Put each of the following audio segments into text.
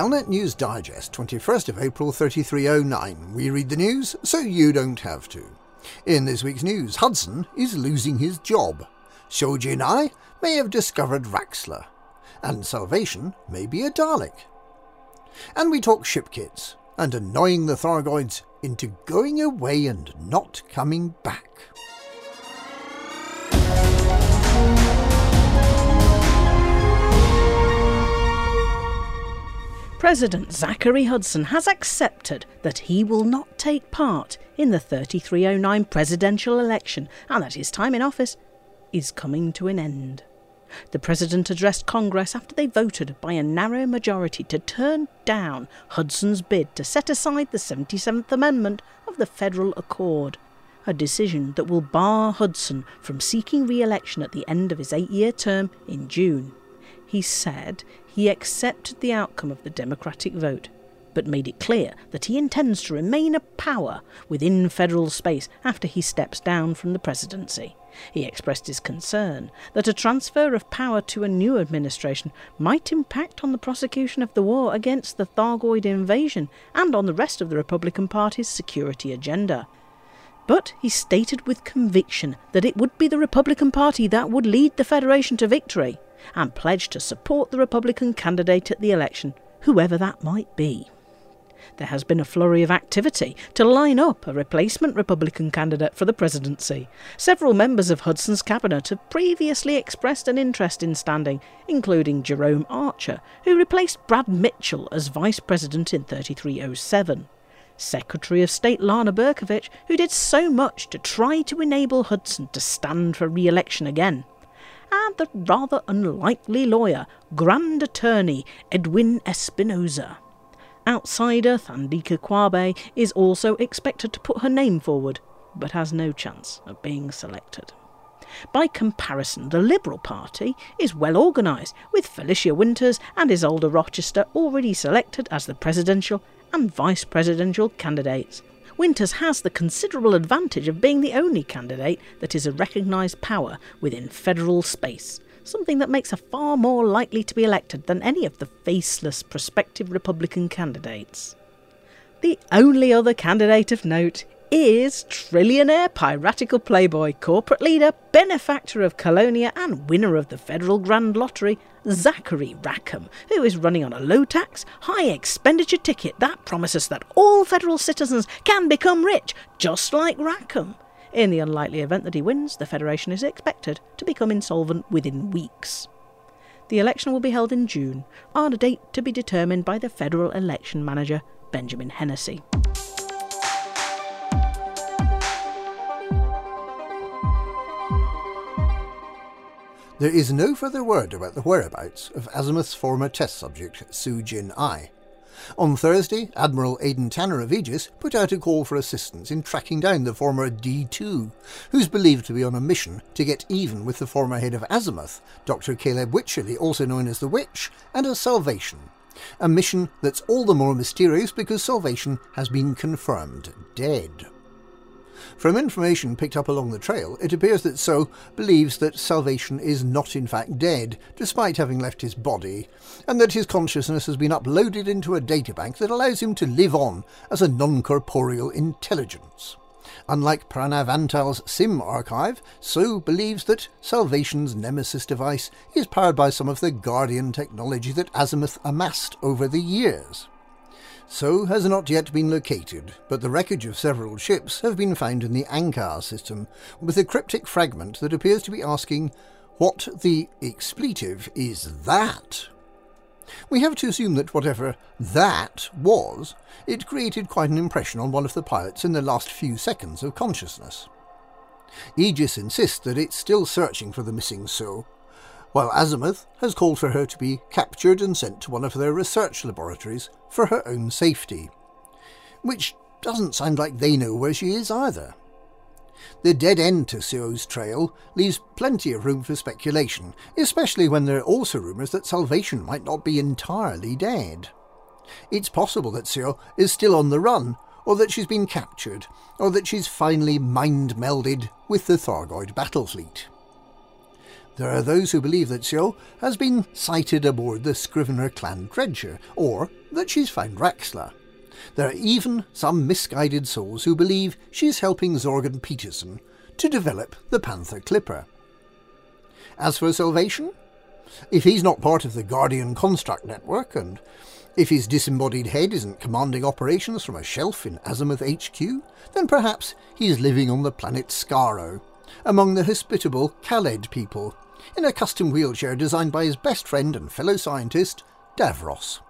Galnet News Digest, 21st of April 3309. We read the news so you don't have to. In this week's news, Hudson is losing his job. Seo Jin-Ae may have discovered Raxxla. And Salvation may be a Dalek. And we talk ship kits and annoying the Thargoids into going away and not coming back. President Zachary Hudson has accepted that he will not take part in the 3309 presidential election and that his time in office is coming to an end. The President addressed Congress after they voted by a narrow majority to turn down Hudson's bid to set aside the 77th Amendment of the Federal Accord, a decision that will bar Hudson from seeking re election at the end of his eight year term in June. He said he accepted the outcome of the Democratic vote, but made it clear that he intends to remain a power within federal space after he steps down from the presidency. He expressed his concern that a transfer of power to a new administration might impact on the prosecution of the war against the Thargoid invasion and on the rest of the Republican Party's security agenda. But he stated with conviction that it would be the Republican Party that would lead the Federation to victory and pledged to support the Republican candidate at the election, whoever that might be. There has been a flurry of activity to line up a replacement Republican candidate for the presidency. Several members of Hudson's cabinet have previously expressed an interest in standing, including Jerome Archer, who replaced Brad Mitchell as vice president in 3307. Secretary of State Lana Berkovich, who did so much to try to enable Hudson to stand for re election again and the rather unlikely lawyer, Grand Attorney Edwin Espinoza. Outsider Thandika Kwabe is also expected to put her name forward, but has no chance of being selected. By comparison, the Liberal Party is well organised, with Felicia Winters and Isolde Rochester already selected as the presidential and vice presidential candidates. Winters has the considerable advantage of being the only candidate that is a recognised power within federal space, something that makes her far more likely to be elected than any of the faceless prospective Republican candidates. The only other candidate of note is trillionaire, piratical playboy, corporate leader, benefactor of Colonia, and winner of the Federal Grand Lottery, Zachary Rackham, who is running on a low tax, high expenditure ticket that promises that all federal citizens can become rich, just like Rackham. In the unlikely event that he wins, the Federation is expected to become insolvent within weeks. The election will be held in June, on a date to be determined by the federal election manager, Benjamin Hennessy. There is no further word about the whereabouts of Azimuth's former test subject, Seo Jin-Ae. On Thursday, Admiral Aidan Tanner of Aegis put out a call for assistance in tracking down the former D2, who's believed to be on a mission to get even with the former head of Azimuth, Dr. Caleb Wycherley, also known as the Witch, and as Salvation. A mission that's all the more mysterious because Salvation has been confirmed dead. From information picked up along the trail, it appears that Seo believes that Salvation is not in fact dead, despite having left his body, and that his consciousness has been uploaded into a databank that allows him to live on as a non corporeal intelligence. Unlike Pranav Antal's SIM archive, Seo believes that Salvation's Nemesis device is powered by some of the Guardian technology that Azimuth amassed over the years. Seo has not yet been located, but the wreckage of several ships have been found in the Ankar system, with a cryptic fragment that appears to be asking, What the expletive is that? We have to assume that whatever that was, it created quite an impression on one of the pilots in the last few seconds of consciousness. Aegis insists that it's still searching for the missing Seo, while Azimuth has called for her to be captured and sent to one of their research laboratories for her own safety. Which doesn't sound like they know where she is either. The dead end to Seo's trail leaves plenty of room for speculation, especially when there are also rumours that Salvation might not be entirely dead. It's possible that Sio is still on the run, or that she's been captured, or that she's finally mind melded with the Thargoid battle fleet. There are those who believe that Seo has been sighted aboard the Scrivener clan dredger, or that she's found Raxxla. There are even some misguided souls who believe she's helping Zorgon Peterson to develop the Panther Clipper. As for Salvation, if he's not part of the Guardian Construct network, and if his disembodied head isn't commanding operations from a shelf in Azimuth HQ, then perhaps he's living on the planet Skaro, among the hospitable Kaled people, in a custom wheelchair designed by his best friend and fellow scientist, Davros.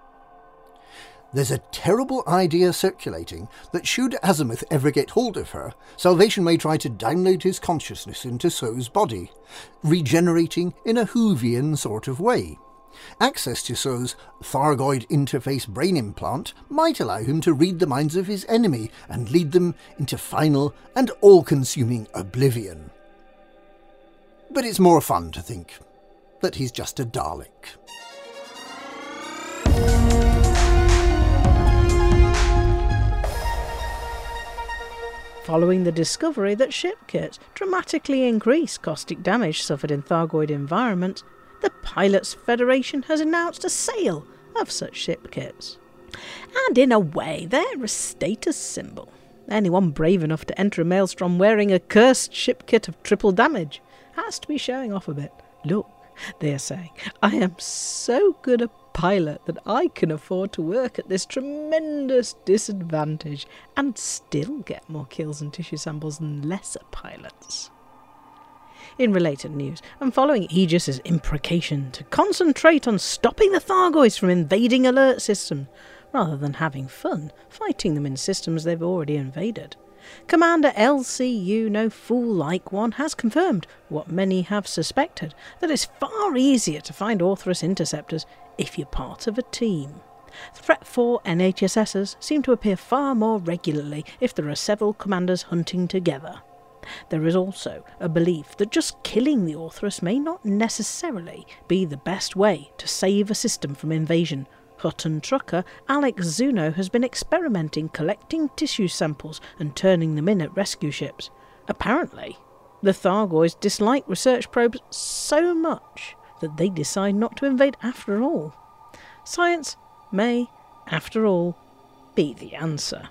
There's a terrible idea circulating that should Azimuth ever get hold of her, Salvation may try to download his consciousness into Seo's body, regenerating in a Whovian sort of way. Access to Seo's Thargoid interface brain implant might allow him to read the minds of his enemy and lead them into final and all consuming oblivion. But it's more fun to think that he's just a Dalek. following the discovery that ship kits dramatically increase caustic damage suffered in Thargoid environments, the Pilots Federation has announced a sale of such ship kits. And in a way, they're a status symbol. Anyone brave enough to enter a maelstrom wearing a cursed ship kit of triple damage has to be showing off a bit. Look, they are saying, I am so good a pilot that I can afford to work at this tremendous disadvantage and still get more kills and tissue samples than lesser pilots. In related news, and following Aegis's imprecation to concentrate on stopping the Thargoids from invading alert systems, rather than having fun fighting them in systems they've already invaded, Commander LCU No Fool Like One has confirmed what many have suspected that it's far easier to find Orthrus interceptors if you're part of a team. Threat 4 NHSSs seem to appear far more regularly if there are several commanders hunting together. There is also a belief that just killing the Orthrus may not necessarily be the best way to save a system from invasion. Hutton trucker Alex Zuno has been experimenting collecting tissue samples and turning them in at rescue ships. Apparently, the Thargoids dislike research probes so much that they decide not to invade after all. Science may, after all, be the answer.